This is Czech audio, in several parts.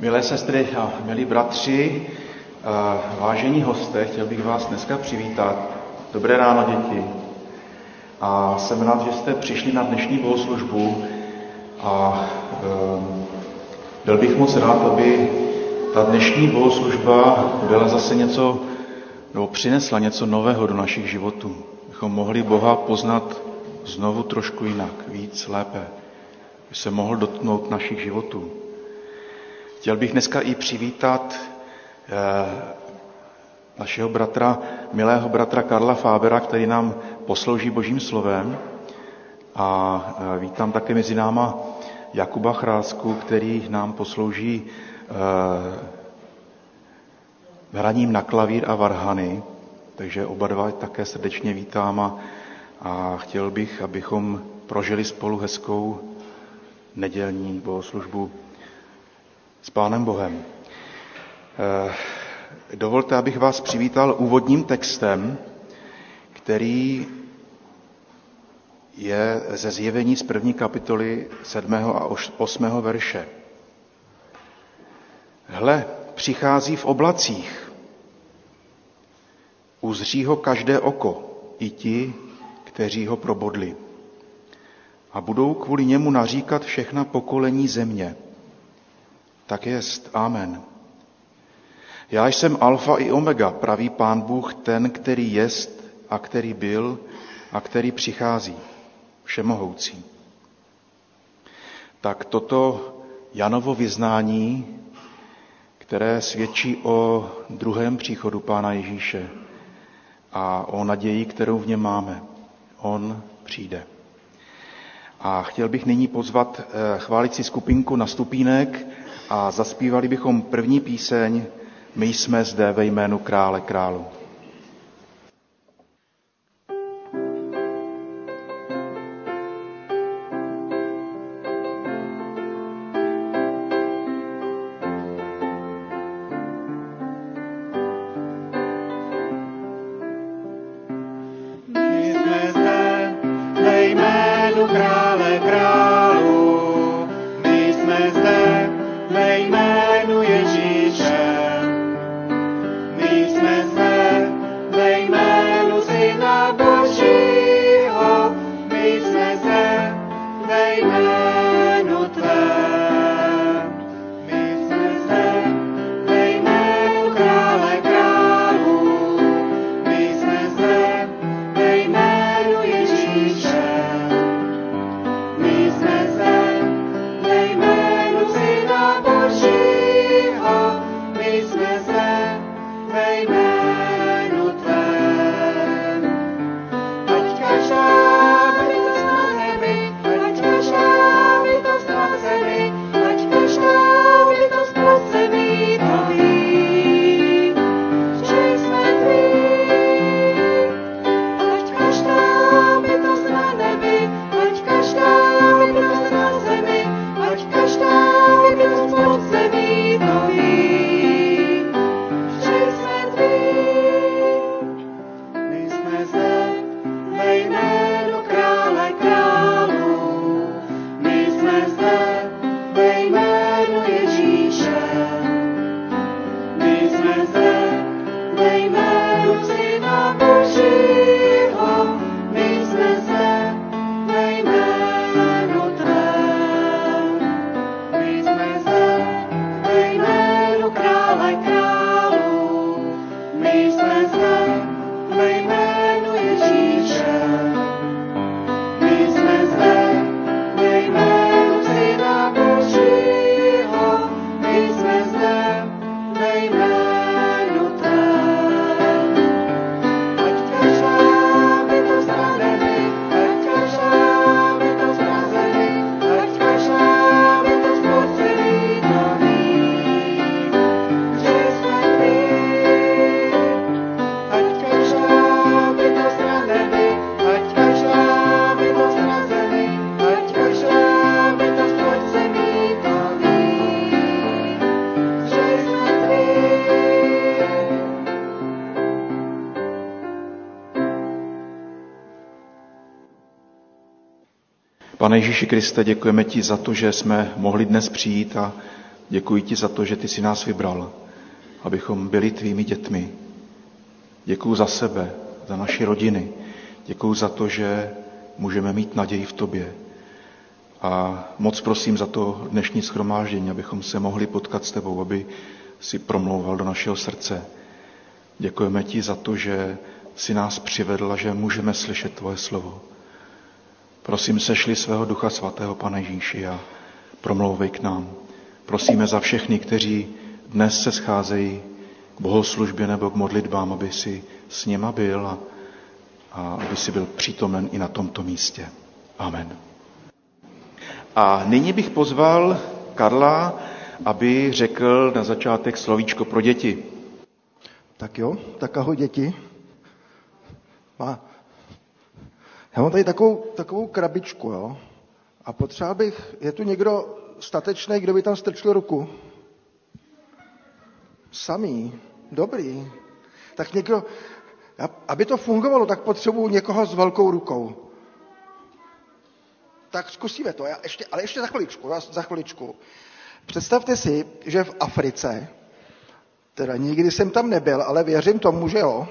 Milé sestry a milí bratři, vážení hosté, chtěl bych vás dneska přivítat. Dobré ráno, děti. A jsem rád, že jste přišli na dnešní bohoslužbu a um, byl bych moc rád, aby ta dnešní bohoslužba byla zase něco, nebo přinesla něco nového do našich životů. Bychom mohli Boha poznat znovu trošku jinak, víc, lépe. By se mohl dotknout našich životů. Chtěl bych dneska i přivítat eh, našeho bratra, milého bratra Karla Fábera, který nám poslouží božím slovem. A eh, vítám také mezi náma Jakuba Chrásku, který nám poslouží eh, hraním na klavír a varhany. Takže oba dva také srdečně vítám a, a chtěl bych, abychom prožili spolu hezkou nedělní bohoslužbu s Pánem Bohem. Eh, dovolte, abych vás přivítal úvodním textem, který je ze zjevení z první kapitoly 7. a 8. verše. Hle, přichází v oblacích, uzří ho každé oko, i ti, kteří ho probodli. A budou kvůli němu naříkat všechna pokolení země – tak jest. Amen. Já jsem alfa i omega, pravý pán Bůh, ten, který jest a který byl a který přichází, všemohoucí. Tak toto Janovo vyznání, které svědčí o druhém příchodu Pána Ježíše a o naději, kterou v něm máme. On přijde. A chtěl bych nyní pozvat eh, chválicí skupinku na stupínek, a zaspívali bychom první píseň My jsme zde ve jménu krále králu. Ježíši Kriste, děkujeme ti za to, že jsme mohli dnes přijít a Děkuji ti za to, že ty si nás vybral, abychom byli tvými dětmi. Děkuji za sebe, za naši rodiny. Děkuji za to, že můžeme mít naději v tobě. A moc prosím za to dnešní schromáždění, abychom se mohli potkat s tebou, aby si promlouval do našeho srdce. Děkujeme ti za to, že si nás přivedl a že můžeme slyšet tvoje slovo. Prosím, sešli svého Ducha Svatého, Pane Ježíši, a promlouvej k nám. Prosíme za všechny, kteří dnes se scházejí k bohoslužbě nebo k modlitbám, aby si s něma byl a, a aby si byl přítomen i na tomto místě. Amen. A nyní bych pozval Karla, aby řekl na začátek slovíčko pro děti. Tak jo, tak ahoj děti. Má. Já mám tady takovou, takovou krabičku, jo. A potřeba bych, je tu někdo statečný, kdo by tam strčil ruku? Samý. Dobrý. Tak někdo, aby to fungovalo, tak potřebuji někoho s velkou rukou. Tak zkusíme to, já ještě, ale ještě za chviličku, za chviličku. Představte si, že v Africe, teda nikdy jsem tam nebyl, ale věřím tomu, že jo,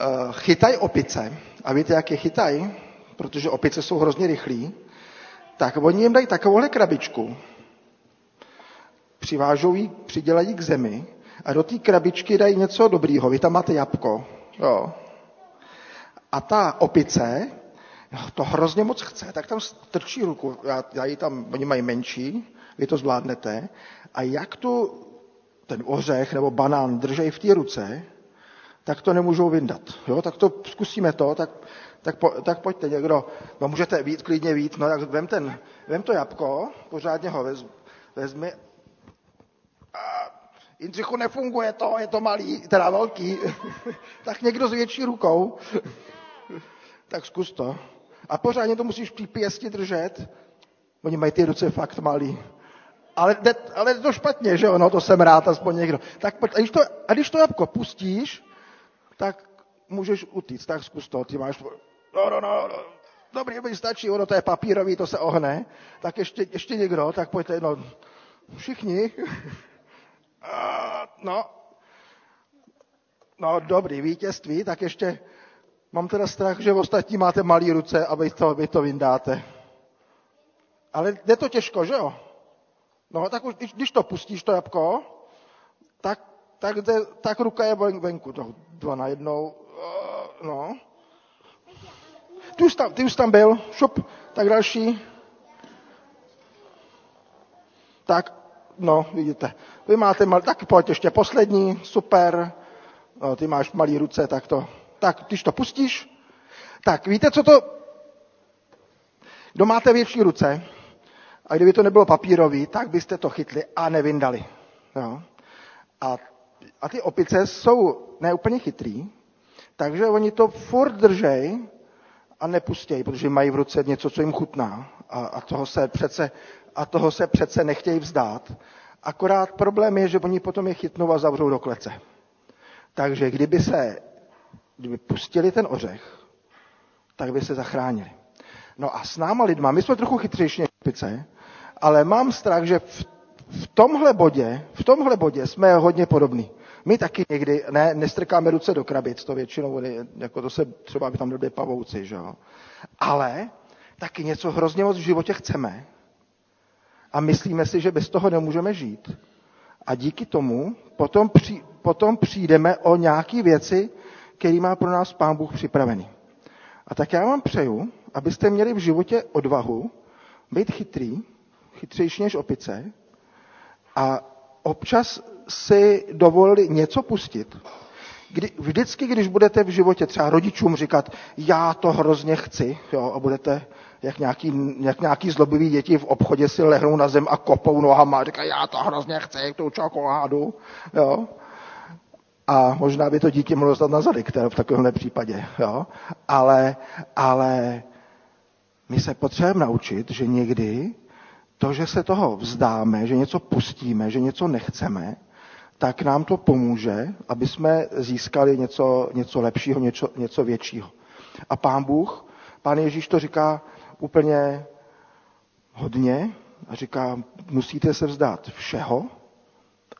eh, chytaj opice. A víte, jak je chytaj? Protože opice jsou hrozně rychlí. Tak oni jim dají takovouhle krabičku, přivážou ji, přidělají k zemi a do té krabičky dají něco dobrýho. Vy tam máte jabko. Jo. A ta opice to hrozně moc chce, tak tam strčí ruku. Já, já ji tam, oni mají menší, vy to zvládnete. A jak tu ten ořech nebo banán držej v té ruce, tak to nemůžou vyndat. Jo? Tak to zkusíme to, tak, tak, po, tak pojďte někdo, no můžete vít, klidně vít, no tak vem, ten, vem to jabko, pořádně ho vez, vezmi. A Jindřichu, nefunguje to, je to malý, teda velký. tak někdo s větší rukou. tak zkus to. A pořádně to musíš při pěsti držet. Oni mají ty ruce fakt malý. Ale, ale je to špatně, že ono, to jsem rád, aspoň někdo. Tak pojď, a když to, a když to jabko pustíš, tak můžeš utíct, tak zkus to, ty máš, no, no, no, no. dobrý, mi stačí, ono to je papírový, to se ohne, tak ještě, ještě někdo, tak pojďte, no, všichni, no, no, dobrý, vítězství, tak ještě, mám teda strach, že ostatní máte malé ruce a vy to, vy to vyndáte. Ale jde to těžko, že jo? No, tak už, když to pustíš, to jabko, tak, tak, jde, tak ruka je venku. No, dva na jednou, uh, no. Ty už, tam, ty už tam byl, šup, tak další. Tak, no, vidíte. Vy máte mal, tak pojď ještě poslední, super. No, ty máš malý ruce, tak to, tak když to pustíš, tak víte, co to, kdo máte větší ruce, a kdyby to nebylo papírový, tak byste to chytli a nevyndali. Jo? A, a ty opice jsou neúplně chytrý, takže oni to furt držej a nepustějí, protože mají v ruce něco, co jim chutná. A, a, toho, se přece, a toho se přece nechtějí vzdát. Akorát problém je, že oni potom je chytnou a zavřou do klece. Takže kdyby se, kdyby pustili ten ořech, tak by se zachránili. No a s náma lidma, my jsme trochu chytřejší než opice, ale mám strach, že v, v tomhle bodě, v tomhle bodě jsme hodně podobní. My taky někdy ne, nestrkáme ruce do krabic, to většinou, jako to se třeba by tam byli pavouci, že jo. Ale taky něco hrozně moc v životě chceme a myslíme si, že bez toho nemůžeme žít. A díky tomu potom, při, potom přijdeme o nějaké věci, které má pro nás Pán Bůh připravený. A tak já vám přeju, abyste měli v životě odvahu být chytrý, chytřejší než opice a občas si dovolili něco pustit. Kdy, vždycky, když budete v životě třeba rodičům říkat, já to hrozně chci, jo, a budete jak nějaký, jak nějaký zlobivý děti v obchodě si lehnou na zem a kopou nohama a říkají, já to hrozně chci, tu čokoládu, jo. A možná by to dítě mohlo dostat na zadek v takovémhle případě, jo. Ale, ale my se potřebujeme naučit, že někdy to, že se toho vzdáme, že něco pustíme, že něco nechceme, tak nám to pomůže, aby jsme získali něco, něco lepšího, něco, něco většího. A pán Bůh, pán Ježíš to říká úplně hodně a říká, musíte se vzdát všeho,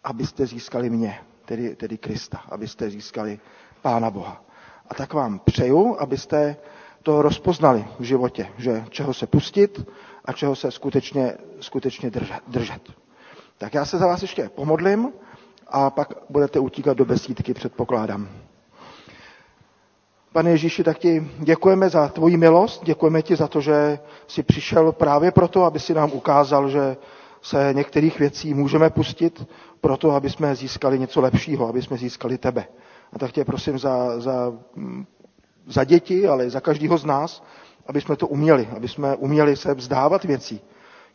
abyste získali mě, tedy, tedy Krista, abyste získali Pána Boha. A tak vám přeju, abyste to rozpoznali v životě, že čeho se pustit a čeho se skutečně, skutečně držet. Tak já se za vás ještě pomodlím a pak budete utíkat do besídky, předpokládám. Pane Ježíši, tak ti děkujeme za tvoji milost, děkujeme ti za to, že jsi přišel právě proto, aby si nám ukázal, že se některých věcí můžeme pustit proto, aby jsme získali něco lepšího, aby jsme získali tebe. A tak tě prosím za, za, za děti, ale za každého z nás, aby jsme to uměli, aby jsme uměli se vzdávat věcí,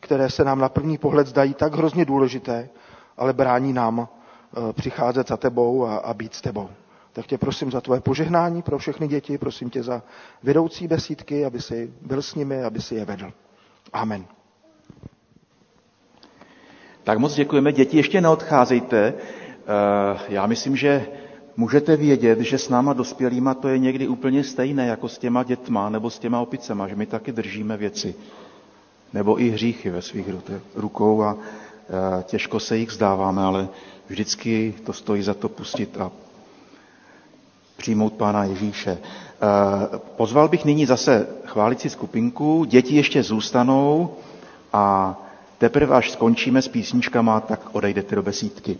které se nám na první pohled zdají tak hrozně důležité, ale brání nám eh, přicházet za tebou a, a být s tebou. Tak tě prosím za tvoje požehnání pro všechny děti, prosím tě za vedoucí besídky, aby si byl s nimi, aby si je vedl. Amen. Tak moc děkujeme. Děti, ještě neodcházejte. Eh, já myslím, že můžete vědět, že s náma dospělýma to je někdy úplně stejné jako s těma dětma nebo s těma opicema, že my taky držíme věci nebo i hříchy ve svých rukou a eh, těžko se jich zdáváme, ale vždycky to stojí za to pustit a přijmout Pána Ježíše. Eh, pozval bych nyní zase chválicí skupinku, děti ještě zůstanou a teprve až skončíme s písničkama, tak odejdete do besídky.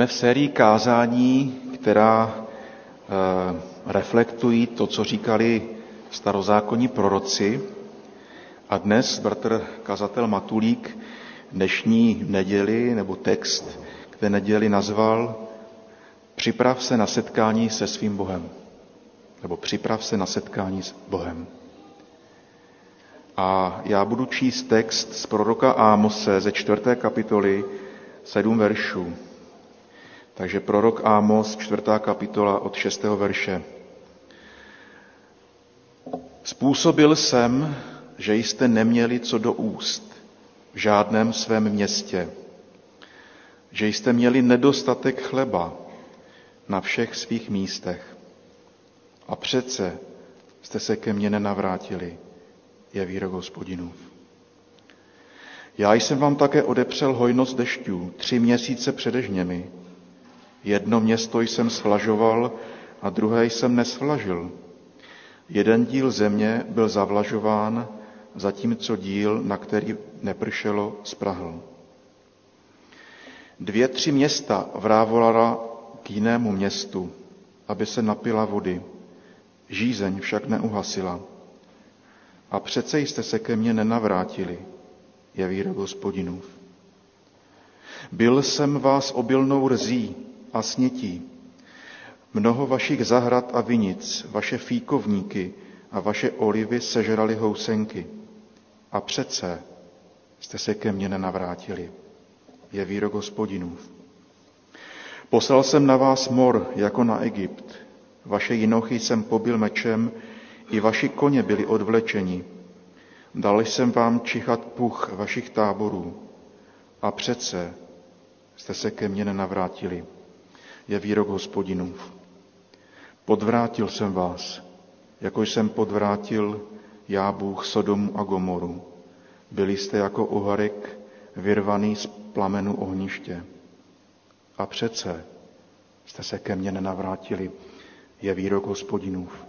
Jsme v sérii kázání, která eh, reflektují to, co říkali starozákonní proroci. A dnes bratr kazatel Matulík dnešní neděli nebo text k té neděli nazval Připrav se na setkání se svým Bohem. Nebo připrav se na setkání s Bohem. A já budu číst text z proroka Ámose ze čtvrté kapitoly, sedm veršů. Takže prorok Ámos, čtvrtá kapitola od šestého verše. Způsobil jsem, že jste neměli co do úst v žádném svém městě, že jste měli nedostatek chleba na všech svých místech. A přece jste se ke mně nenavrátili, je výrok hospodinův. Já jsem vám také odepřel hojnost dešťů tři měsíce předežněmi. Jedno město jsem svlažoval a druhé jsem nesvlažil. Jeden díl země byl zavlažován, zatímco díl, na který nepršelo, sprahl. Dvě, tři města vrávolala k jinému městu, aby se napila vody. Žízeň však neuhasila. A přece jste se ke mně nenavrátili, je výrok hospodinův. Byl jsem vás obilnou rzí a snětí. Mnoho vašich zahrad a vinic, vaše fíkovníky a vaše olivy sežrali housenky. A přece jste se ke mně nenavrátili, je výrok hospodinův. Poslal jsem na vás mor jako na Egypt. Vaše jinochy jsem pobil mečem, i vaši koně byli odvlečeni. Dal jsem vám čichat puch vašich táborů. A přece jste se ke mně nenavrátili, je výrok hospodinův. Podvrátil jsem vás, jako jsem podvrátil já Bůh Sodomu a Gomoru. Byli jste jako oharek vyrvaný z plamenu ohniště. A přece jste se ke mně nenavrátili, je výrok hospodinův.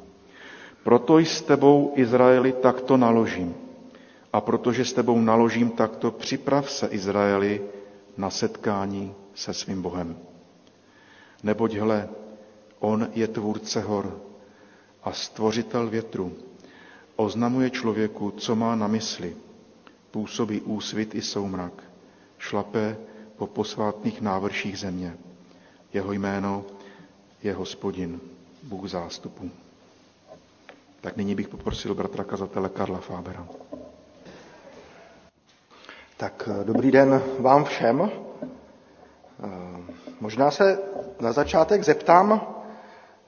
Proto i s tebou, Izraeli, takto naložím. A protože s tebou naložím takto, připrav se, Izraeli, na setkání se svým Bohem. Neboť hle, on je tvůrce hor a stvořitel větru. Oznamuje člověku, co má na mysli. Působí úsvit i soumrak. Šlape po posvátných návrších země. Jeho jméno je hospodin, Bůh zástupu. Tak nyní bych poprosil bratra kazatele Karla Fábera. Tak dobrý den vám všem. Možná se na začátek zeptám,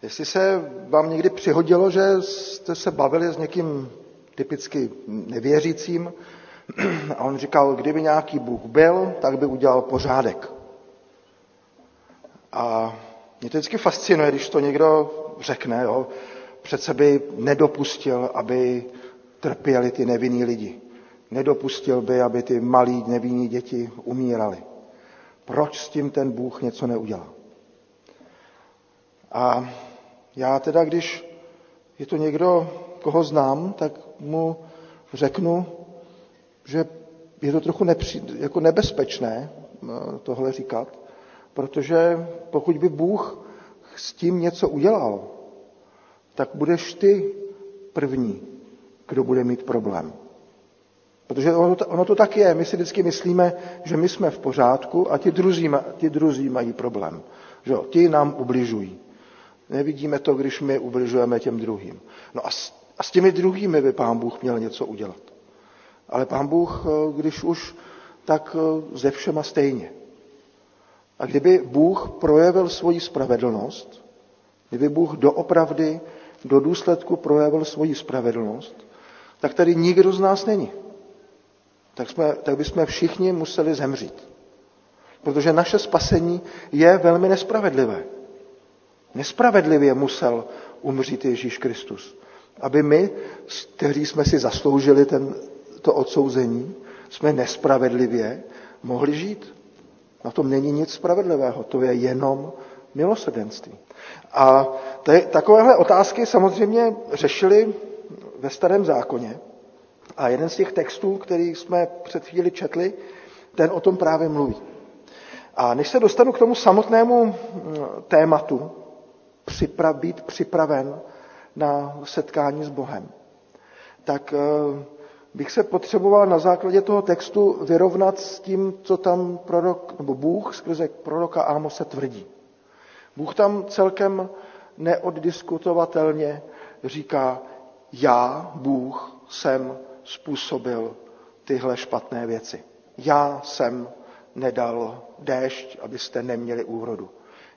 jestli se vám někdy přihodilo, že jste se bavili s někým typicky nevěřícím a on říkal, kdyby nějaký Bůh byl, tak by udělal pořádek. A mě to vždycky fascinuje, když to někdo řekne, jo, přece by nedopustil, aby trpěli ty nevinní lidi. Nedopustil by, aby ty malí nevinní děti umírali. Proč s tím ten Bůh něco neudělá? A já teda, když je to někdo, koho znám, tak mu řeknu, že je to trochu nepří, jako nebezpečné eh, tohle říkat, protože pokud by Bůh s tím něco udělal, tak budeš ty první, kdo bude mít problém. Protože ono to, ono to tak je. My si vždycky myslíme, že my jsme v pořádku a ti druzí, ti druzí mají problém. Že jo, ti nám ubližují. Nevidíme to, když my ubližujeme těm druhým. No a s, a s těmi druhými by pán Bůh měl něco udělat. Ale pán Bůh, eh, když už, tak eh, ze všema stejně. A kdyby Bůh projevil svoji spravedlnost, kdyby Bůh doopravdy do důsledku projevil svoji spravedlnost, tak tady nikdo z nás není. Tak, jsme, tak bychom všichni museli zemřít. Protože naše spasení je velmi nespravedlivé. Nespravedlivě musel umřít Ježíš Kristus. Aby my, kteří jsme si zasloužili ten, to odsouzení, jsme nespravedlivě mohli žít. Na tom není nic spravedlivého, to je jenom milosrdenství. A takovéhle otázky samozřejmě řešili ve starém zákoně. A jeden z těch textů, který jsme před chvíli četli, ten o tom právě mluví. A než se dostanu k tomu samotnému tématu, připra, být připraven na setkání s Bohem, tak eh, bych se potřeboval na základě toho textu vyrovnat s tím, co tam prorok, nebo Bůh skrze proroka Ámose tvrdí. Bůh tam celkem neoddiskutovatelně říká, já, Bůh, jsem způsobil tyhle špatné věci. Já jsem nedal déšť, abyste neměli úrodu.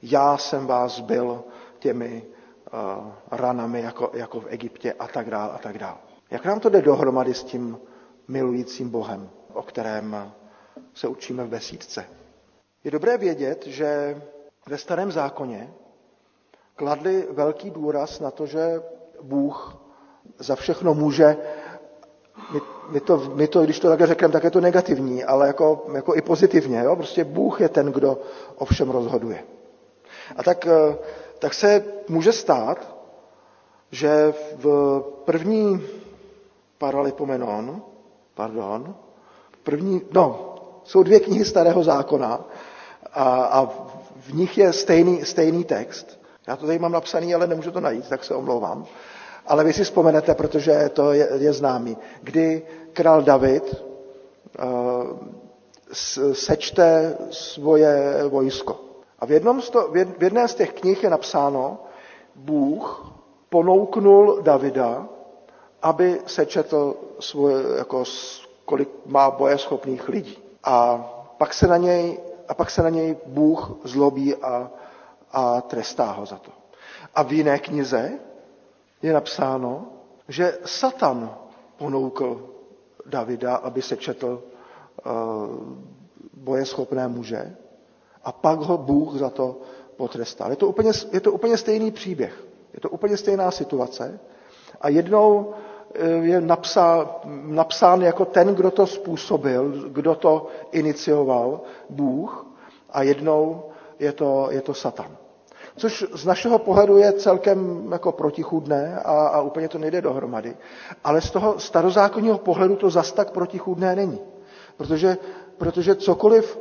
Já jsem vás byl těmi uh, ranami jako, jako v Egyptě a tak dál a tak dál. Jak nám to jde dohromady s tím milujícím Bohem? o kterém se učíme v besídce. Je dobré vědět, že ve starém zákoně kladli velký důraz na to, že Bůh za všechno může. My, my, to, my to, když to takhle řekneme, tak je to negativní, ale jako, jako i pozitivně. Jo? Prostě Bůh je ten, kdo o všem rozhoduje. A tak, eh, tak se může stát, že v první paralipomenon, pardon, první, no, jsou dvě knihy starého zákona a, a v nich je stejný, stejný text. Já to tady mám napsaný, ale nemůžu to najít, tak se omlouvám. Ale vy si vzpomenete, protože to je, je známý, kdy král David uh, sečte svoje vojsko. A v, jednom z to, v jedné z těch knih je napsáno, Bůh ponouknul Davida, aby sečetl svoje, jako, kolik má bojeschopných lidí. A pak se na něj, a pak se na něj Bůh zlobí a, a trestá ho za to. A v jiné knize je napsáno, že Satan ponoukl Davida, aby se četl uh, bojeschopné muže a pak ho Bůh za to potrestal. Je to úplně, je to úplně stejný příběh. Je to úplně stejná situace. A jednou eh, je napsán, napsán jako ten, kdo to způsobil, kdo to inicioval, Bůh, a jednou je to, je to Satan. Což z našeho pohledu je celkem jako protichůdné a, a úplně to nejde dohromady. Ale z toho starozákonního pohledu to zas tak protichůdné není. Protože, protože cokoliv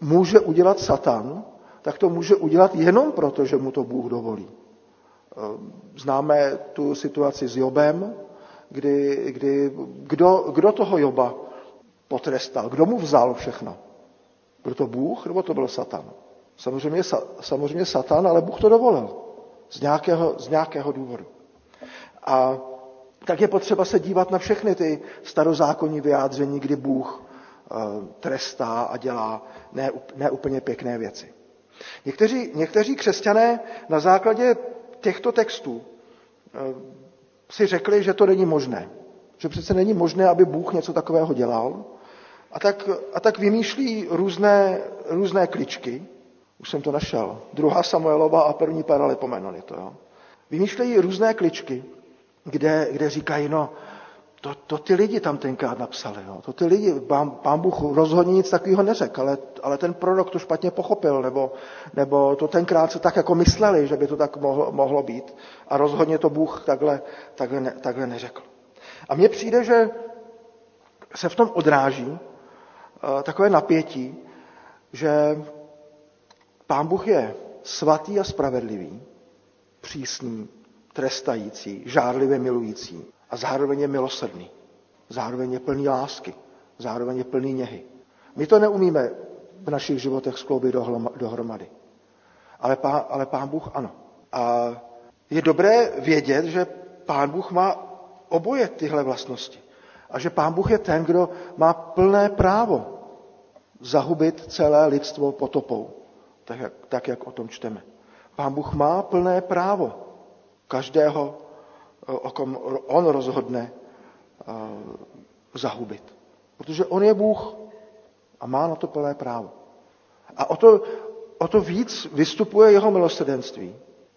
může udělat Satan, tak to může udělat jenom proto, že mu to Bůh dovolí. Ehm, známe tu situaci s Jobem, kdy, kdy kdo, kdo toho Joba potrestal, kdo mu vzal všechno. Byl to Bůh nebo to byl Satan? Samozřejmě, samozřejmě Satan, ale Bůh to dovolil. Z nějakého, z nějakého důvodu. A tak je potřeba se dívat na všechny ty starozákonní vyjádření, kdy Bůh uh, trestá a dělá ne, ne pěkné věci. Někteří, někteří křesťané na základě těchto textů uh, si řekli, že to není možné. Že přece není možné, aby Bůh něco takového dělal. A tak, a tak vymýšlí různé, různé kličky, už jsem to našel. Druhá Samuelova a první Paralipomenon je to. Jo. Vymýšlejí různé kličky, kde, kde říkají, no, to, to ty lidi tam tenkrát napsali. Jo. To ty lidi, pán, pán Bůh rozhodně nic takového neřekl, ale, ale ten prorok to špatně pochopil, nebo, nebo to tenkrát se tak jako mysleli, že by to tak mohlo, mohlo být. A rozhodně to Bůh takhle, takhle, ne, takhle neřekl. A mně přijde, že se v tom odráží uh, takové napětí, že Pán Bůh je svatý a spravedlivý, přísný, trestající, žárlivě milující a zároveň je milosrdný. Zároveň je plný lásky, zároveň je plný něhy. My to neumíme v našich životech skloubit dohromady. Ale pán, ale pán Bůh ano. A je dobré vědět, že pán Bůh má oboje tyhle vlastnosti. A že pán Bůh je ten, kdo má plné právo zahubit celé lidstvo potopou tak jak, tak jak o tom čteme. Pán Bůh má plné právo každého, o kom on rozhodne zahubit. Protože on je Bůh a má na to plné právo. A o to, o to víc vystupuje jeho milosrdenství,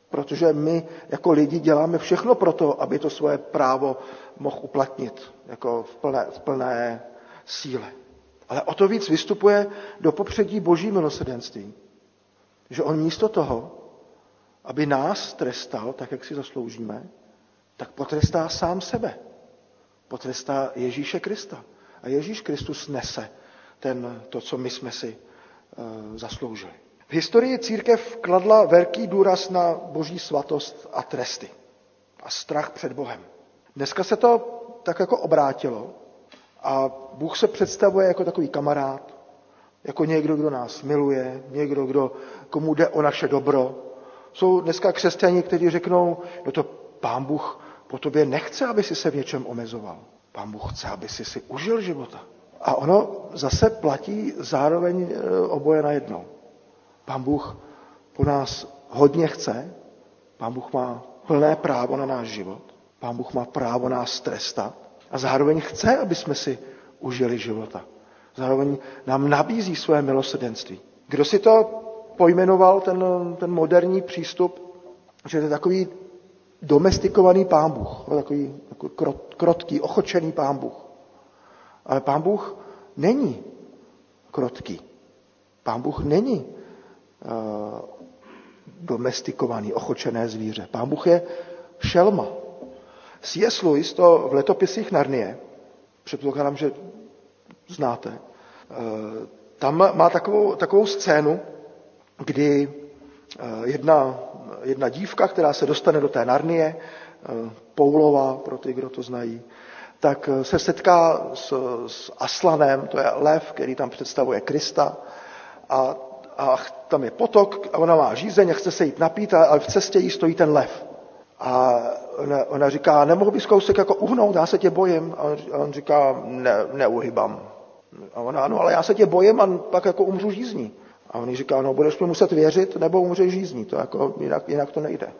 protože my jako lidi děláme všechno pro to, aby to svoje právo mohl uplatnit jako v plné, v plné síle. Ale o to víc vystupuje do popředí boží milosrdenství, že on místo toho, aby nás trestal, tak jak si zasloužíme, tak potrestá sám sebe. Potrestá Ježíše Krista. A Ježíš Kristus nese ten, to, co my jsme si uh, zasloužili. V historii církev kladla velký důraz na boží svatost a tresty. A strach před Bohem. Dneska se to tak jako obrátilo a Bůh se představuje jako takový kamarád, jako někdo, kdo nás miluje, někdo, kdo, komu jde o naše dobro. Jsou dneska křesťani, kteří řeknou, no to pán Bůh po tobě nechce, aby si se v něčem omezoval. Pán Bůh chce, aby si si užil života. A ono zase platí zároveň e, oboje najednou. Pán Bůh po nás hodně chce, pán Bůh má plné právo na náš život, pán Bůh má právo nás trestat a zároveň chce, aby jsme si užili života. Zároveň nám nabízí své milosrdenství. Kdo si to pojmenoval, ten, ten moderní přístup, že to je takový domestikovaný pán Bůh, takový, takový krot, krotký, ochočený pán Bůh. Ale pán Bůh není krotký. Pán Bůh není uh, domestikovaný, ochočené zvíře. Pán Bůh je šelma. C.S. Lewis to v letopisích Narnie, předpokládám, že znáte, uh, tam má takovou, takovou scénu, kdy uh, jedna, jedna dívka, která se dostane do té Narnie, Poulova, pro ty, kdo to znají, tak se setká s, s Aslanem, to je lev, který tam představuje Krista, a, a tam je potok a ona má žízeň a chce se jít napít, ale v cestě jí stojí ten lev. A ona, ona říká, nemohl bys kousek jako uhnout, já se tě bojím. A on, a on říká, ne, neuhybám. A ona, no ale já se tě bojím a pak jako umřu žízní. A on jí říká, no budeš mi muset věřit, nebo umřeš žízní, to jako, jinak, jinak to nejde.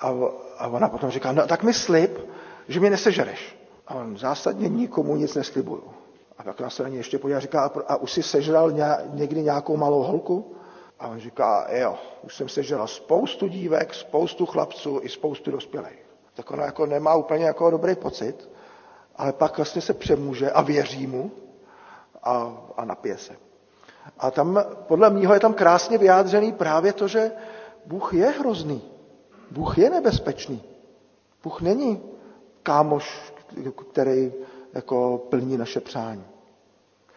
A, a ona potom říká, no tak mi slib, že mě nesežereš. A on zásadně nikomu nic neslibuju. A pak se na ně ještě podívá a říká, a už si sežral někdy nějakou malou holku? A on říká, jo, už jsem sežral spoustu dívek, spoustu chlapců i spoustu dospělých. Tak ona jako nemá úplně jako dobrý pocit, ale pak vlastně se přemůže a věří mu a, a napije se. A tam, podle mýho je tam krásně vyjádřený právě to, že Bůh je hrozný. Bůh je nebezpečný. Bůh není kámoš, který jako plní naše přání.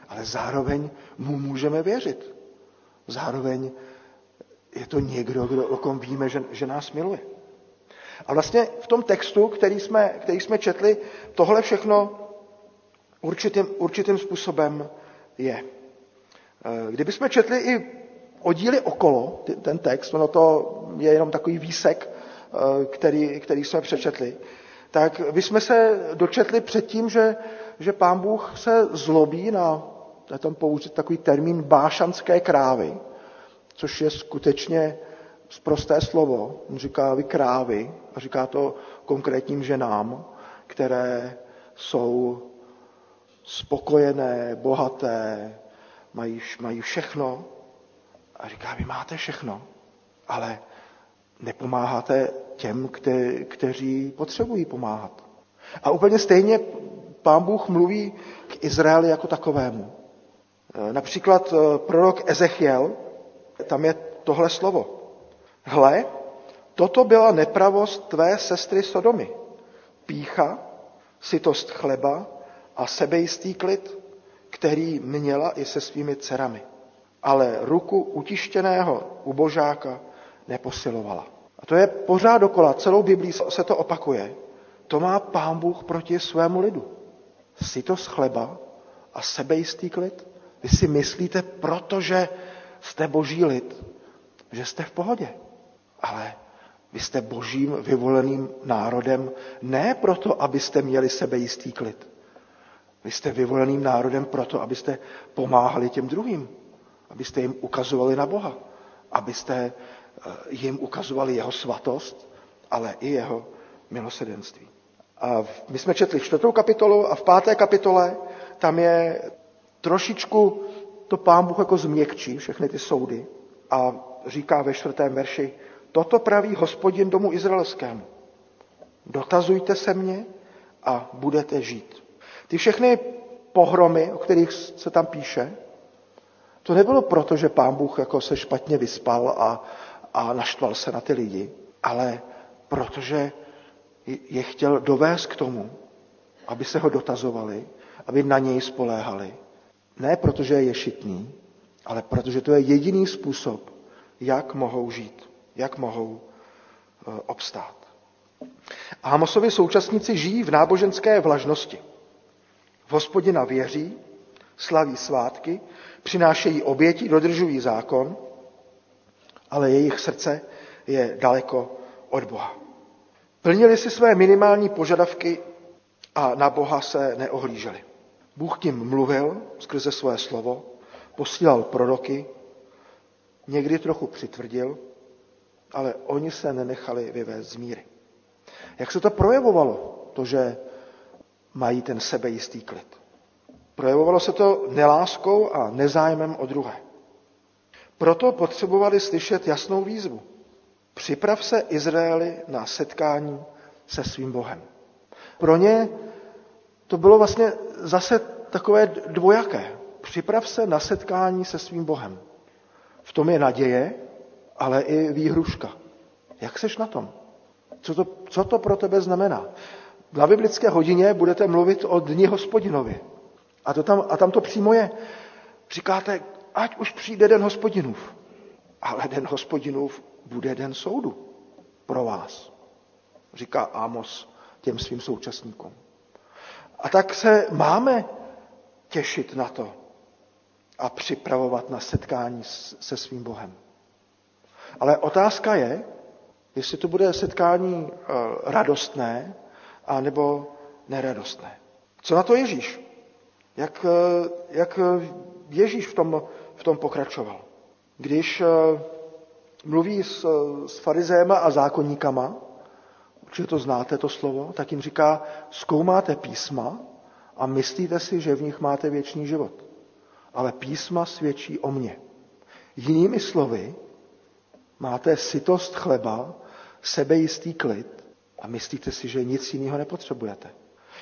Ale zároveň mu můžeme věřit. Zároveň je to někdo, kdo, o kom víme, že, že nás miluje. A vlastně v tom textu, který jsme, který jsme četli, tohle všechno určitým, určitým způsobem je. Eh, kdybychom četli i oddíly okolo, ten text, ono to je jenom takový výsek, eh, který, který jsme přečetli, tak bychom se dočetli předtím, že, že pán Bůh se zlobí na, je tam použít takový termín bášanské krávy, což je skutečně prosté slovo. On říká vy krávy a říká to konkrétním ženám, které jsou spokojené, bohaté, mají, mají všechno. A říká, vy máte všechno, ale nepomáháte těm, kte, kteří potřebují pomáhat. A úplně stejně pán Bůh mluví k Izraeli jako takovému. E, například e, prorok Ezechiel, tam je tohle slovo. Hle, toto byla nepravost tvé sestry Sodomy. Pícha, sytost chleba a sebejistý klid, který měla i se svými dcerami. Ale ruku utištěného ubožáka neposilovala. A to je pořád dokola, celou Biblí se to opakuje. To má pán Bůh proti svému lidu. Sytost chleba a sebejistý klid. Vy si myslíte, protože jste boží lid, že jste v pohodě. Ale vy jste božím vyvoleným národem ne proto, abyste měli sebejistý klid. Vy jste vyvoleným národem proto, abyste pomáhali těm druhým. Abyste jim ukazovali na Boha. Abyste Eh, jim ukazovali jeho svatost, ale i jeho milosedenství. A my jsme četli čtvrtou kapitolu a v páté kapitole tam je trošičku to pán Bůh jako změkčí všechny ty soudy a říká ve čtvrtém verši, toto praví hospodin domu izraelskému. Dotazujte se mě a budete žít. Ty všechny pohromy, o kterých se tam píše, to nebylo proto, že pán Bůh jako se špatně vyspal a, a naštval se na ty lidi, ale protože je chtěl dovést k tomu, aby se ho dotazovali, aby na něj spoléhali. Ne protože je šitný, ale protože to je jediný způsob, jak mohou žít, jak mohou e, obstát. Amosovi současníci žijí v náboženské vlažnosti. V hospodina věří, slaví svátky, přinášejí oběti, dodržují zákon, ale jejich srdce je daleko od Boha. Plnili si své minimální požadavky a na Boha se neohlíželi. Bůh tím mluvil skrze své slovo, posílal proroky, někdy trochu přitvrdil, ale oni se nenechali vyvést z míry. Jak se to projevovalo, to, že mají ten sebejistý klid? Projevovalo se to neláskou a nezájmem o druhé. Proto potřebovali slyšet jasnou výzvu. Připrav se Izraeli na setkání se svým Bohem. Pro ně to bylo vlastně zase takové dvojaké. Připrav se na setkání se svým Bohem. V tom je naděje, ale i výhruška. Jak seš na tom? Co to, co to pro tebe znamená? Na biblické hodině budete mluvit o dni hospodinovi. A, to tam, a tam to přímo je. Říkáte, ať už přijde den hospodinův. Ale den hospodinův bude den soudu pro vás, říká Amos těm svým současníkům. A tak se máme těšit na to a připravovat na setkání se svým Bohem. Ale otázka je, jestli to bude setkání eh, radostné, anebo neradostné. Co na to Ježíš? Jak, eh, jak Ježíš v tom, v tom pokračoval? Když eh, mluví s, s farizéma a zákonníkama, určitě to znáte, to slovo, tak jim říká, zkoumáte písma a myslíte si, že v nich máte věčný život. Ale písma svědčí o mně. Jinými slovy, máte sytost chleba, sebejistý klid a myslíte si, že nic jiného nepotřebujete.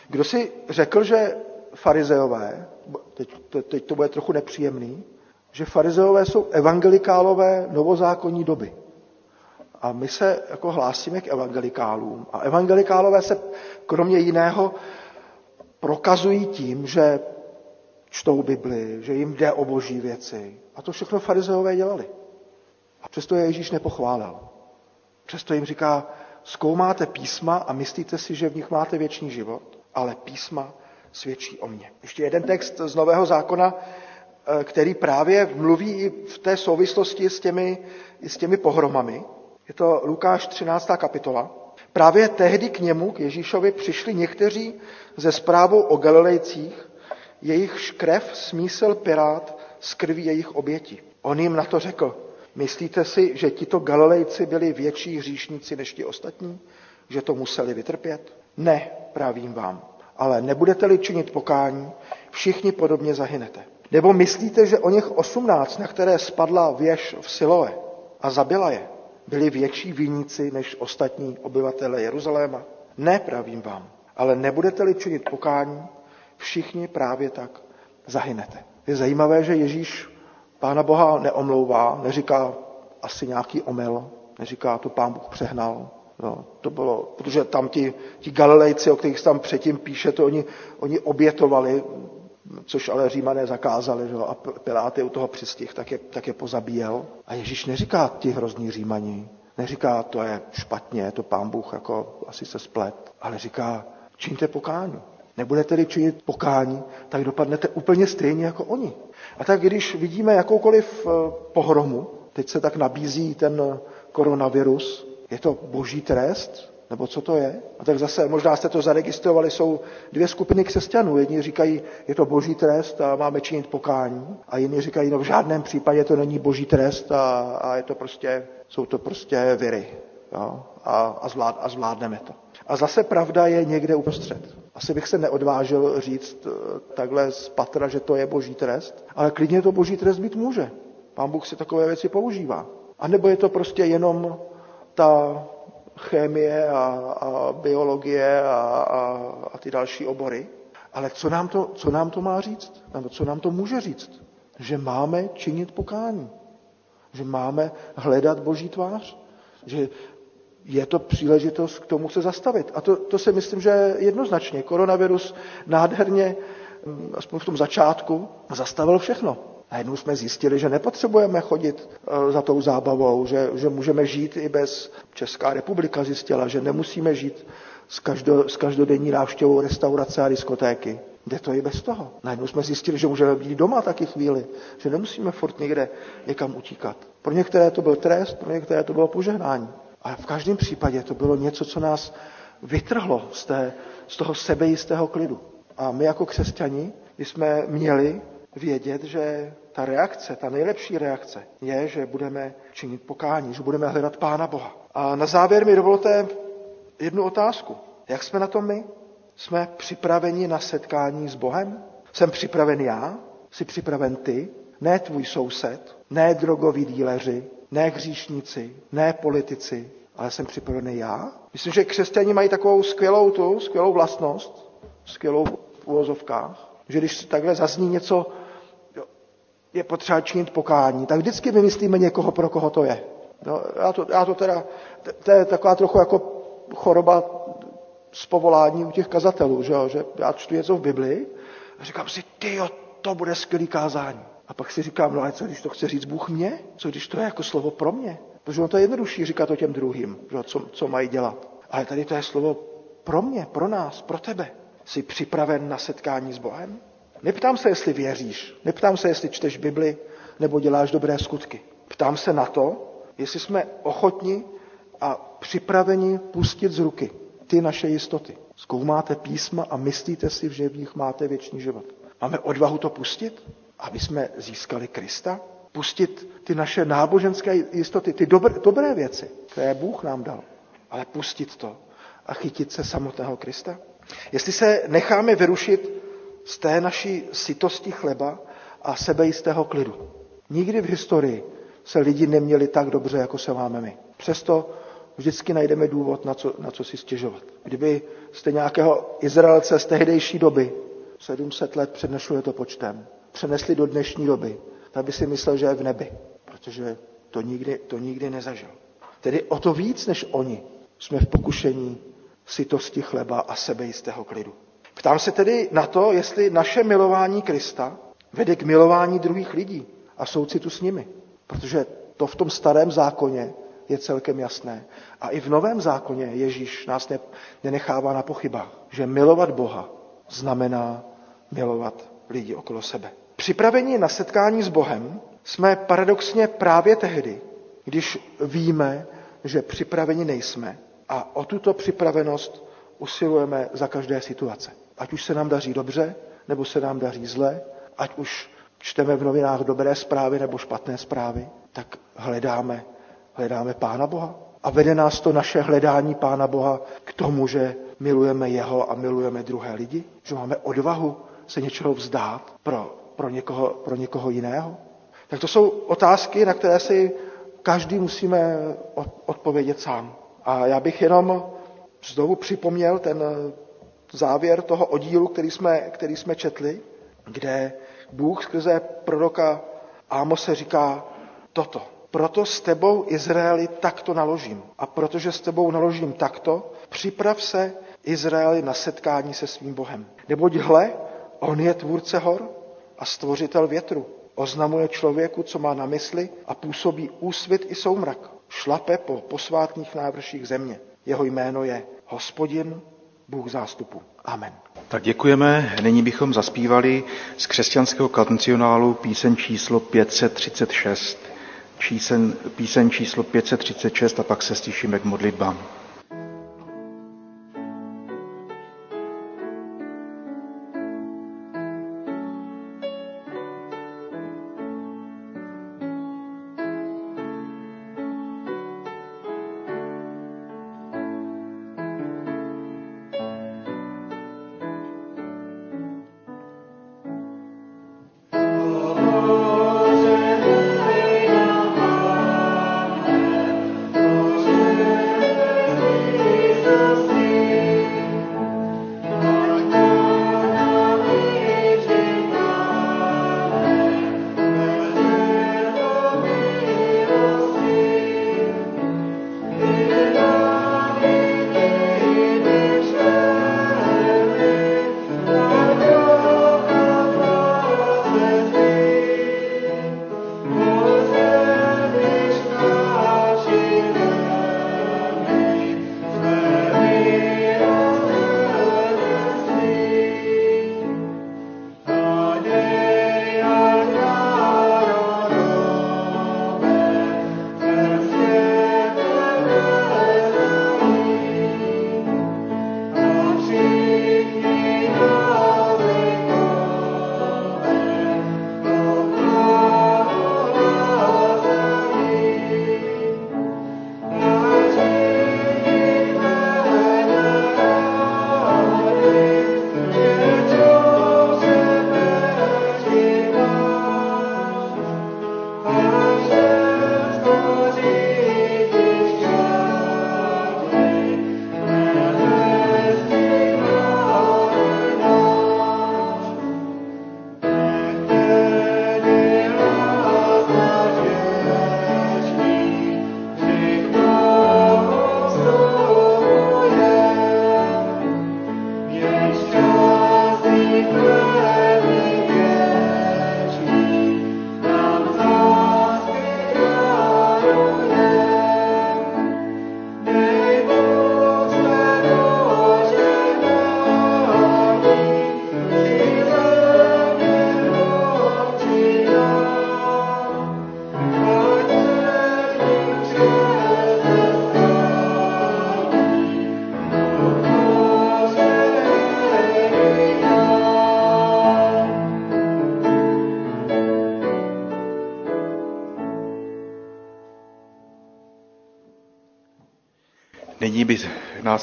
Kdo si řekl, že farizeové, teď, teď to bude trochu nepříjemný, že farizeové jsou evangelikálové novozákonní doby. A my se jako hlásíme k evangelikálům. A evangelikálové se kromě jiného prokazují tím, že čtou Bibli, že jim jde o boží věci. A to všechno farizeové dělali. A přesto je Ježíš nepochválil. Přesto jim říká, zkoumáte písma a myslíte si, že v nich máte věčný život, ale písma svědčí o mně. Ještě jeden text z Nového zákona, eh, který právě mluví i v té souvislosti s těmi, s těmi pohromami. Je to Lukáš 13. kapitola. Právě tehdy k němu, k Ježíšovi, přišli někteří ze zprávou o Galilejcích, jejich krev smísel pirát z krví jejich oběti. On jim na to řekl, myslíte si, že tito Galilejci byli větší hříšníci než ti ostatní? Že to museli vytrpět? Ne, právím vám. Ale nebudete-li činit pokání, všichni podobně zahynete. Nebo myslíte, že o nich osmnáct, na které spadla věž v Siloe a zabila je, byli větší viníci než ostatní obyvatele Jeruzaléma? Ne, pravím vám, ale nebudete-li činit pokání, všichni právě tak zahynete. Je zajímavé, že Ježíš Pána Boha neomlouvá, neříká asi nějaký omyl, neříká to Pán Bůh přehnal. No, to bylo, protože tam ti, ti Galilejci, o kterých tam předtím píše, to oni, oni obětovali, což ale římané zakázali, že? a Piláty u toho přistih, tak je, tak je pozabíjel. A Ježíš neříká ti hrozní římaní, neříká, to je špatně, to pán Bůh jako asi se splet, ale říká, čiňte pokání. Nebudete-li činit pokání, tak dopadnete úplně stejně jako oni. A tak když vidíme jakoukoliv eh, pohromu, teď se tak nabízí ten koronavirus, je to boží trest, nebo co to je? A tak zase, možná jste to zaregistrovali, jsou dvě skupiny křesťanů. Jedni říkají, je to boží trest a máme činit pokání. A jiní říkají, no v žádném případě to není boží trest a, a je to prostě, jsou to prostě viry. Jo? A, a, zvlád, a zvládneme to. A zase pravda je někde uprostřed. Asi bych se neodvážil říct eh, takhle z patra, že to je boží trest, ale klidně to boží trest být může. Pán Bůh si takové věci používá. A nebo je to prostě jenom ta chemie a, a biologie a, a, a ty další obory. Ale co nám, to, co nám to má říct? Nebo co nám to může říct? Že máme činit pokání. Že máme hledat Boží tvář. Že je to příležitost k tomu se zastavit. A to, to si myslím, že jednoznačně. Koronavirus nádherně, mm, aspoň v tom začátku, zastavil všechno. Najednou jsme zjistili, že nepotřebujeme chodit eh, za tou zábavou, že, že můžeme žít i bez. Česká republika zjistila, že nemusíme žít s, každo, s každodenní návštěvou restaurace a diskotéky. Jde to i bez toho. Najednou jsme zjistili, že můžeme být doma taky chvíli, že nemusíme furt někde někam utíkat. Pro některé to byl trest, pro některé to bylo požehnání. Ale v každém případě to bylo něco, co nás vytrhlo z, té, z toho sebejistého klidu. A my jako křesťani jsme měli vědět, že ta reakce, ta nejlepší reakce je, že budeme činit pokání, že budeme hledat Pána Boha. A na závěr mi dovolte jednu otázku. Jak jsme na tom my? Jsme připraveni na setkání s Bohem? Jsem připraven já? Jsi připraven ty? Ne tvůj soused, ne drogoví díleři, ne hříšníci, ne politici, ale jsem připravený já? Myslím, že křesťani mají takovou skvělou tu, skvělou vlastnost, skvělou v úvozovkách, že když takhle zazní něco, je potřeba činit pokání, tak vždycky vymyslíme někoho, pro koho to je. No, já, to, já to teda, to je taková trochu jako choroba z povolání u těch kazatelů, že, jo? že já čtu něco v Biblii a říkám si, ty jo, to bude skvělý kázání. A pak si říkám, no ale co když to chce říct Bůh mě? Co když to je jako slovo pro mě? Protože on to je jednodušší říkat o těm druhým, co, co mají dělat. Ale tady to je slovo pro mě, pro nás, pro tebe. Jsi připraven na setkání s Bohem? Neptám se, jestli věříš, neptám se, jestli čteš Bibli nebo děláš dobré skutky. Ptám se na to, jestli jsme ochotni a připraveni pustit z ruky ty naše jistoty. Zkoumáte písma a myslíte si, že v nich máte věčný život. Máme odvahu to pustit, aby jsme získali Krista? Pustit ty naše náboženské jistoty, ty dobré, dobré věci, které Bůh nám dal, ale pustit to a chytit se samotného Krista? Jestli se necháme vyrušit z té naší sytosti chleba a sebejistého klidu. Nikdy v historii se lidi neměli tak dobře, jako se máme my. Přesto vždycky najdeme důvod, na co, na co si stěžovat. Kdyby jste nějakého Izraelce z tehdejší doby, 700 let před to počtem, přenesli do dnešní doby, tak by si myslel, že je v nebi, protože to nikdy, to nikdy nezažil. Tedy o to víc než oni jsme v pokušení sytosti chleba a sebejistého klidu. Ptám se tedy na to, jestli naše milování Krista vede k milování druhých lidí a soucitu s nimi. Protože to v tom starém zákoně je celkem jasné. A i v novém zákoně Ježíš nás ne, nenechává na pochybách, že milovat Boha znamená milovat lidi okolo sebe. Připravení na setkání s Bohem jsme paradoxně právě tehdy, když víme, že připraveni nejsme a o tuto připravenost usilujeme za každé situace. Ať už se nám daří dobře, nebo se nám daří zle, ať už čteme v novinách dobré zprávy nebo špatné zprávy, tak hledáme, hledáme Pána Boha. A vede nás to naše hledání Pána Boha k tomu, že milujeme Jeho a milujeme druhé lidi? Že máme odvahu se něčeho vzdát pro, pro, někoho, pro někoho jiného? Tak to jsou otázky, na které si každý musíme odpovědět sám. A já bych jenom znovu připomněl ten závěr toho oddílu, který jsme, který jsme četli, kde Bůh skrze proroka Ámose říká toto. Proto s tebou, Izraeli, takto naložím. A protože s tebou naložím takto, připrav se, Izraeli, na setkání se svým Bohem. Neboť hle, on je tvůrce hor a stvořitel větru. Oznamuje člověku, co má na mysli a působí úsvit i soumrak. Šlape po posvátných návrších země. Jeho jméno je Hospodin, Bůh zástupu. Amen. Tak děkujeme. Nyní bychom zaspívali z křesťanského kancionálu píseň číslo 536. Čísen, píseň číslo 536 a pak se stišíme k modlitbám.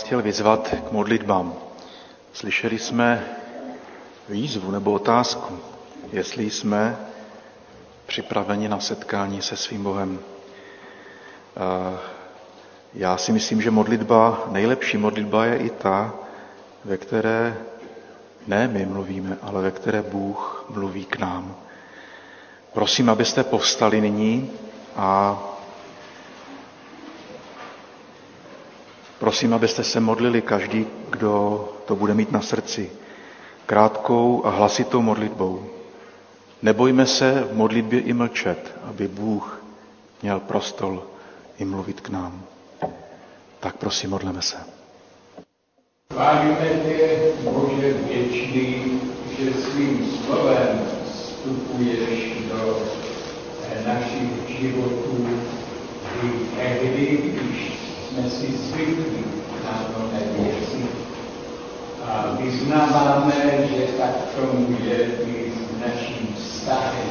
Nás chtěl vyzvat k modlitbám. Slyšeli jsme výzvu nebo otázku, jestli jsme připraveni na setkání se svým Bohem. Já si myslím, že modlitba, nejlepší modlitba je i ta, ve které ne my mluvíme, ale ve které Bůh mluví k nám. Prosím, abyste povstali nyní a prosím, abyste se modlili každý, kdo to bude mít na srdci, krátkou a hlasitou modlitbou. Nebojme se v modlitbě i mlčet, aby Bůh měl prostor i mluvit k nám. Tak prosím, modleme se. Chválíme tě, Bože věčný, že svým slovem vstupuješ do našich životů i tehdy, když jsme si na mnohé věci. A vyznáváme, že tak tomu je i s naším vztahem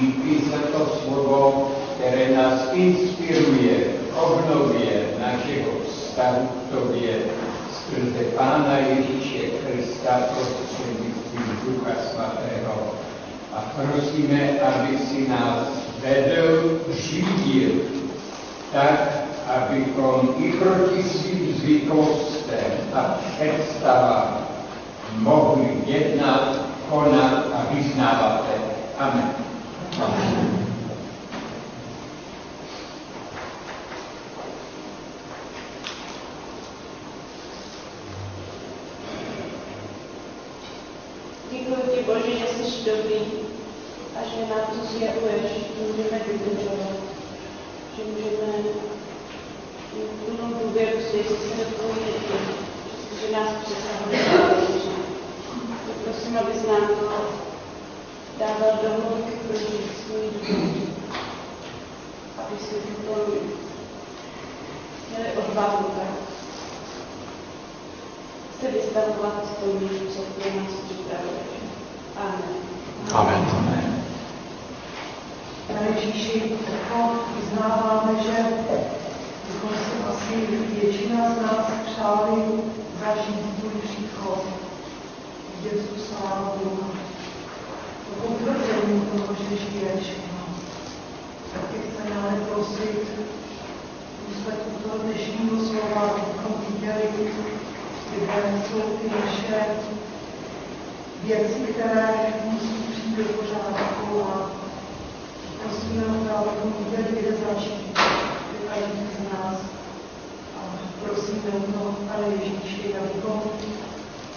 Díky za to slovo, které nás inspiruje k obnově našeho vztahu k Tobě skrze Pána Ježíše Krista prostřednictvím Ducha Svatého. A prosíme, aby si nás vedl, řídil, tak, abychom i proti svým zvyklostem a představám mohli jednat, konat a vyznávat. Amen. Amen. Děkuji ti, Bože, že jsi dobrý a že nám to zjevuješ, že můžeme vydržovat, že můžeme mít plnou důvěru, že jsi se do tvojí že nás přesahuje Prosím, abys nám to dával do hloubky prožít svůj důvod, aby si to měli odvahu tak se vystavovat tomu, co pro nás připravuješ. Amen. Amen. Amen. Pane Ježíši, tak vyznáváme, že bychom si asi většina z nás přáli zažít tvůj příchod v dětstvu slávu, to potvrzení toho, že žiješ. Tak tě chceme ale prosit, důsledku toho dnešního slova, abychom viděli, kde jsou ty naše věci, které musí přijít do pořádku a prosíme o abychom viděli, kde začít, každý z nás. A prosíme o Pane Ježíši, abychom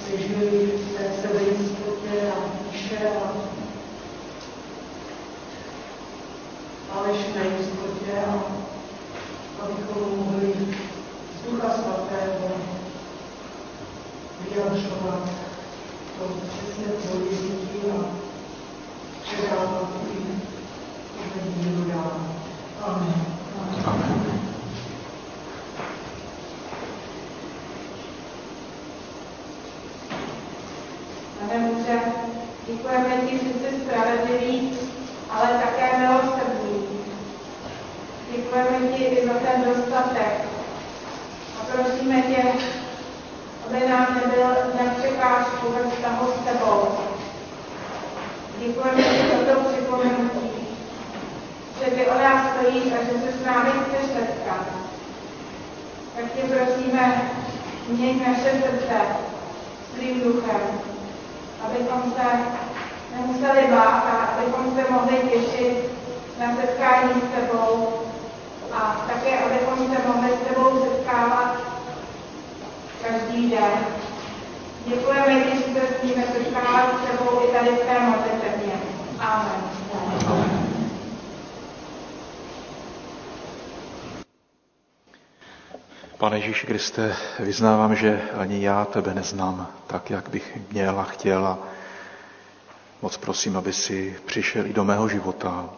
přežili v té sebejistotě a píše a falešné jistotě a abychom mohli z Ducha Svatého vyjadřovat to přesně děti a předávat Amen. Pane Ježíši Kriste, vyznávám, že ani já tebe neznám tak, jak bych měl a chtěl a moc prosím, aby si přišel i do mého života.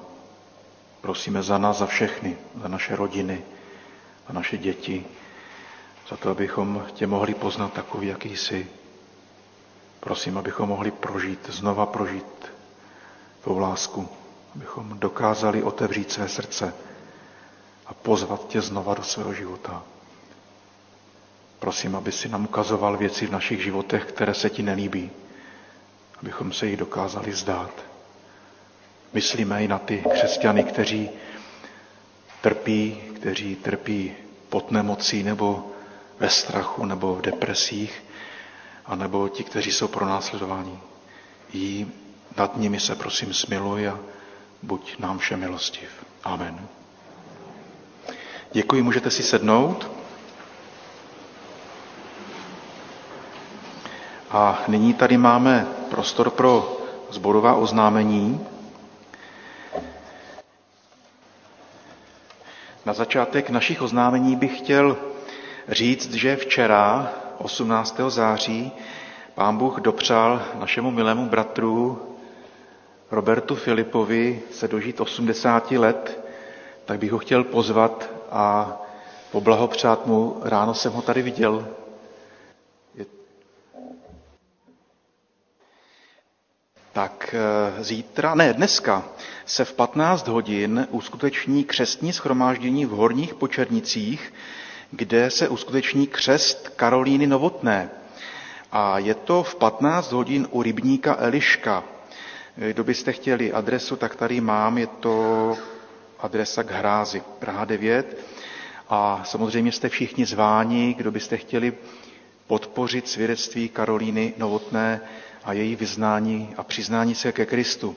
Prosíme za nás, za všechny, za naše rodiny, za naše děti, za to, abychom tě mohli poznat takový, jaký jsi. Prosím, abychom mohli prožít, znova prožít tvou lásku, abychom dokázali otevřít své srdce a pozvat tě znova do svého života. Prosím, aby si nám ukazoval věci v našich životech, které se ti nelíbí, abychom se jich dokázali zdát. Myslíme i na ty křesťany, kteří trpí, kteří trpí pod nemocí nebo ve strachu nebo v depresích, anebo ti, kteří jsou pro následování. Jí nad nimi se prosím smiluj a buď nám vše milostiv. Amen. Děkuji, můžete si sednout. A nyní tady máme prostor pro zborová oznámení. Na začátek našich oznámení bych chtěl říct, že včera, 18. září, pán Bůh dopřál našemu milému bratru Robertu Filipovi se dožít 80 let, tak bych ho chtěl pozvat a poblahopřát mu. Ráno jsem ho tady viděl. Tak eh, zítra, ne, dneska se v 15 hodin uskuteční křestní schromáždění v Horních Počernicích, kde se uskuteční křest Karolíny Novotné. A je to v 15 hodin u rybníka Eliška. Kdo byste chtěli adresu, tak tady mám, je to adresa k Hrázi, Praha 9. A samozřejmě jste všichni zváni, kdo byste chtěli podpořit svědectví Karolíny Novotné a její vyznání a přiznání se ke Kristu.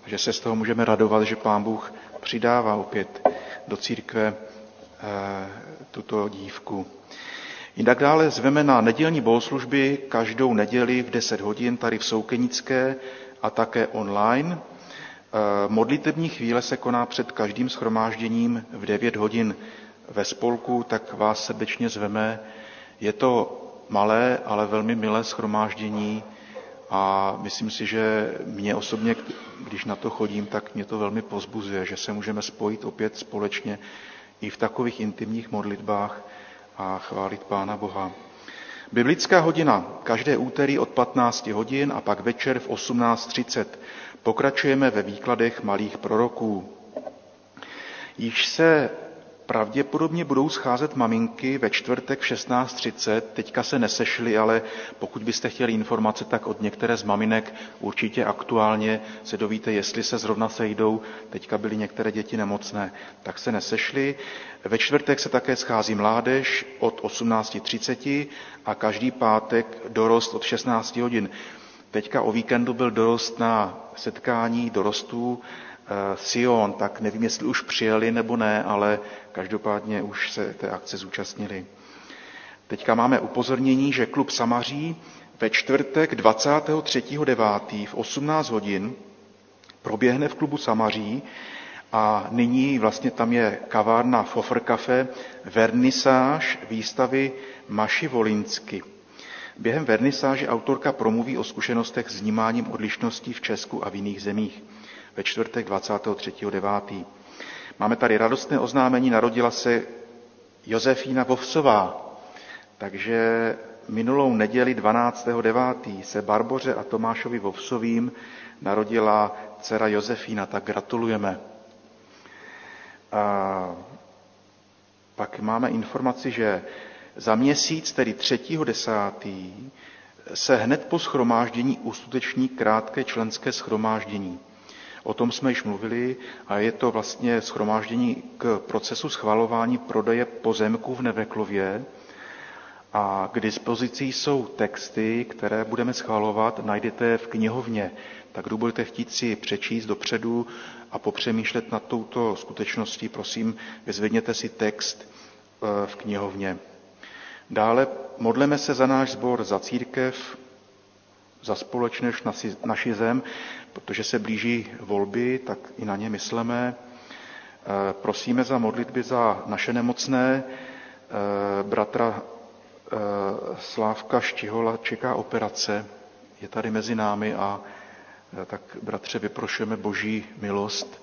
Takže se z toho můžeme radovat, že Pán Bůh přidává opět do církve eh, tuto dívku. Jinak dále zveme na nedělní bohoslužby každou neděli v 10 hodin tady v Soukenické a také online. Eh, modlitební chvíle se koná před každým schromážděním v 9 hodin ve spolku, tak vás srdečně zveme. Je to malé, ale velmi milé schromáždění a myslím si, že mě osobně, když na to chodím, tak mě to velmi pozbuzuje, že se můžeme spojit opět společně i v takových intimních modlitbách a chválit Pána Boha. Biblická hodina každé úterý od 15 hodin a pak večer v 18.30. Pokračujeme ve výkladech malých proroků. Již se pravděpodobně budou scházet maminky ve čtvrtek v 16.30. Teďka se nesešly, ale pokud byste chtěli informace, tak od některé z maminek určitě aktuálně se dovíte, jestli se zrovna sejdou. Teďka byly některé děti nemocné, tak se nesešly. Ve čtvrtek se také schází mládež od 18.30 a každý pátek dorost od 16 hodin. Teďka o víkendu byl dorost na setkání dorostů Sion, tak nevím, jestli už přijeli nebo ne, ale každopádně už se té akce zúčastnili. Teďka máme upozornění, že klub Samaří ve čtvrtek 23.9. v 18 hodin proběhne v klubu Samaří a nyní vlastně tam je kavárna Fofr Cafe, vernisáž výstavy Maši Volinsky. Během vernisáže autorka promluví o zkušenostech s vnímáním odlišností v Česku a v jiných zemích ve čtvrtek 23.9. Máme tady radostné oznámení, narodila se Josefína Vovsová, takže minulou neděli 12.9. se Barboře a Tomášovi Vovsovým narodila dcera Josefína, tak gratulujeme. A pak máme informaci, že za měsíc, tedy 3.10., se hned po schromáždění uskuteční krátké členské schromáždění. O tom jsme již mluvili a je to vlastně schromáždění k procesu schvalování prodeje pozemků v Neveklově. A k dispozici jsou texty, které budeme schvalovat, najdete v knihovně. Tak kdo budete chtít si přečíst dopředu a popřemýšlet nad touto skutečností, prosím, vyzvedněte si text eh, v knihovně. Dále modleme se za náš sbor, za církev, za společnost naši zem, protože se blíží volby, tak i na ně myslíme. Eh, prosíme za modlitby za naše nemocné. Eh, bratra eh, Slávka Štihola čeká operace, je tady mezi námi a tak bratře vyprošujeme boží milost,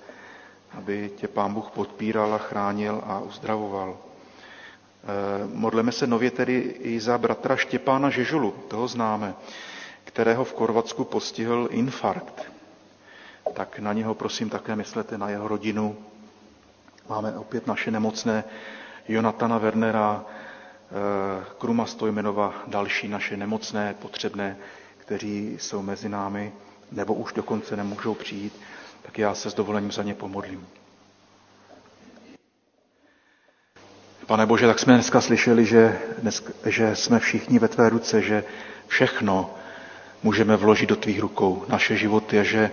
aby tě pán Bůh podpíral a chránil a uzdravoval. Modleme se nově tedy i za bratra Štěpána Žežulu, toho známe kterého v Korvatsku postihl infarkt. Tak na něho prosím také myslete, na jeho rodinu Máme opět naše nemocné Jonatana Wernera, eh, Kruma Stojmenova, další naše nemocné, potřebné, kteří jsou mezi námi, nebo už dokonce nemůžou přijít, tak já se s dovolením za ně pomodlím. Pane Bože, tak jsme dneska slyšeli, že, dneska, že jsme všichni ve tvé ruce, že všechno můžeme vložit do tvých rukou, naše životy a že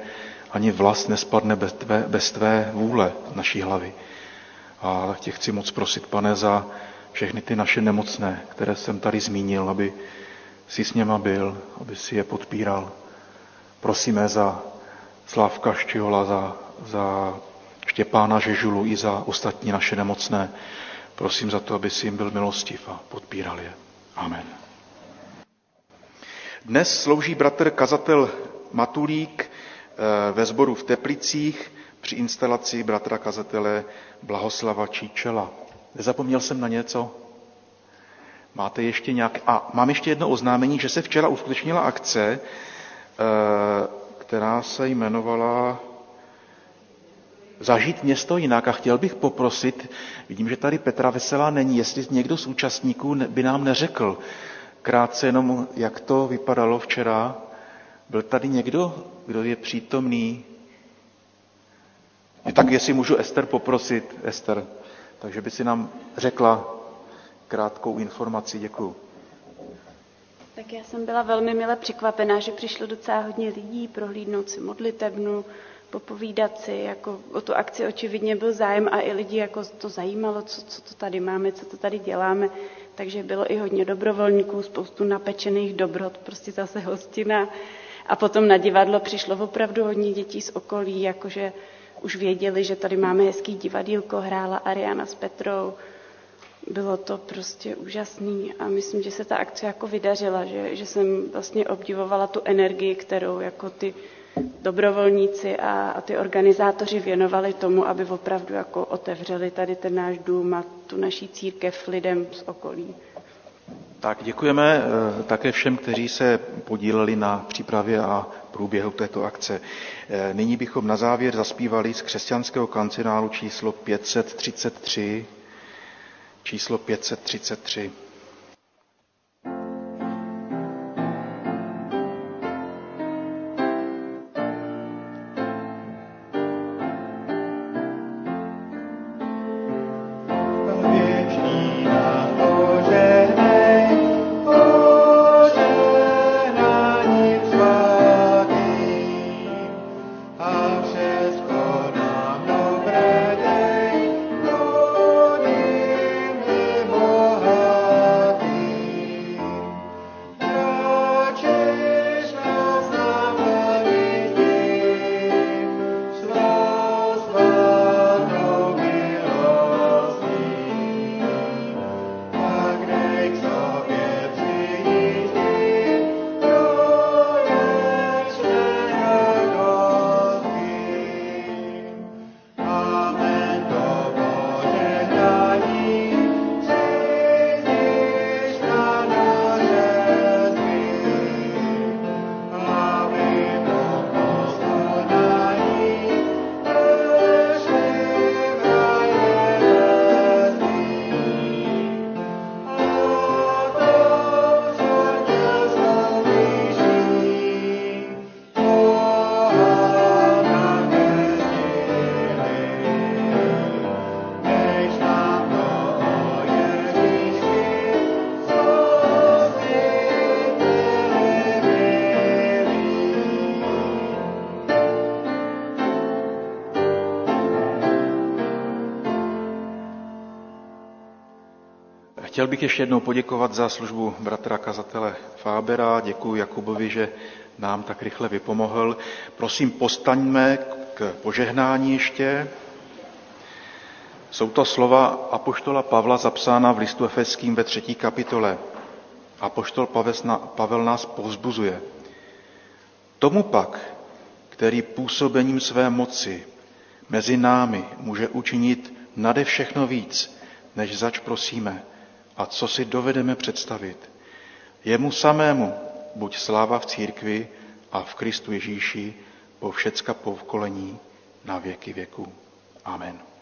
ani vlast nespadne bez tvé, bez tvé vůle naší hlavy. A tě chci moc prosit, pane, za všechny ty naše nemocné, které jsem tady zmínil, aby si s něma byl, aby si je podpíral. Prosíme za Slávka Ščihola, za, za Štěpána Žežulu i za ostatní naše nemocné. Prosím za to, aby si jim byl milostiv a podpíral je. Amen. Dnes slouží bratr kazatel Matulík ve sboru v Teplicích při instalaci bratra kazatele Blahoslava Číčela. Nezapomněl jsem na něco? Máte ještě nějak... A mám ještě jedno oznámení, že se včera uskutečnila akce, eh, která se jmenovala Zažít město jinak a chtěl bych poprosit, vidím, že tady Petra Veselá není, jestli někdo z účastníků by nám neřekl krátce jenom, jak to vypadalo včera. Byl tady někdo, kdo je přítomný? Tak jestli můžu Ester poprosit, Ester, takže by si nám řekla krátkou informaci. Děkuji. Tak já jsem byla velmi mile překvapená, že přišlo docela hodně lidí prohlídnout si modlitebnu, popovídat si, jako o tu akci očividně byl zájem a i lidi jako to zajímalo, co, co to tady máme, co to tady děláme, takže bylo i hodně dobrovolníků, spoustu napečených dobrot, prostě zase hostina. A potom na divadlo přišlo opravdu hodně dětí z okolí, jakože už věděli, že tady máme hezký divadílko, hrála Ariana s Petrou. Bylo to prostě úžasný a myslím, že se ta akce jako vydařila, že, že jsem vlastně obdivovala tu energii, kterou jako ty dobrovolníci a, a ty organizátoři věnovali tomu, aby opravdu jako otevřeli tady ten náš dům a tu naší církev lidem z okolí. Tak děkujeme eh, také všem, kteří se podíleli na přípravě a průběhu této akce. Eh, nyní bychom na závěr zaspívali z křesťanského kancionálu číslo 533, číslo 533. Chtěl bych ještě jednou poděkovat za službu bratra kazatele Fábera. Děkuji Jakubovi, že nám tak rychle vypomohl. Prosím, postaňme k požehnání ještě. Jsou to slova Apoštola Pavla zapsána v listu Efeským ve třetí kapitole. Apoštol Pavel nás povzbuzuje. Tomu pak, který působením své moci mezi námi může učinit nade všechno víc, než zač prosíme, a co si dovedeme představit. Jemu samému buď sláva v církvi a v Kristu Ježíši po všecka povkolení na věky věku. Amen.